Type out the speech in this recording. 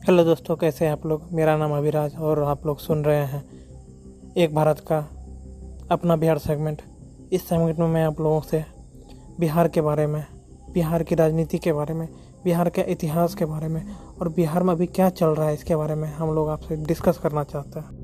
Hello दोस्तों, कैसे हैं आप लोग? मेरा नाम अभिराज और आप लोग सुन रहे हैं एक भारत का अपना बिहार सेगमेंट इस सेगमेंट में मैं आप लोगों से बिहार के बारे में, बिहार की राजनीति के बारे में, बिहार के इतिहास के बारे में और बिहार में अभी क्या चल रहा है इसके बारे में हम लोग आपसे डिस्कस करना चाहते हैं।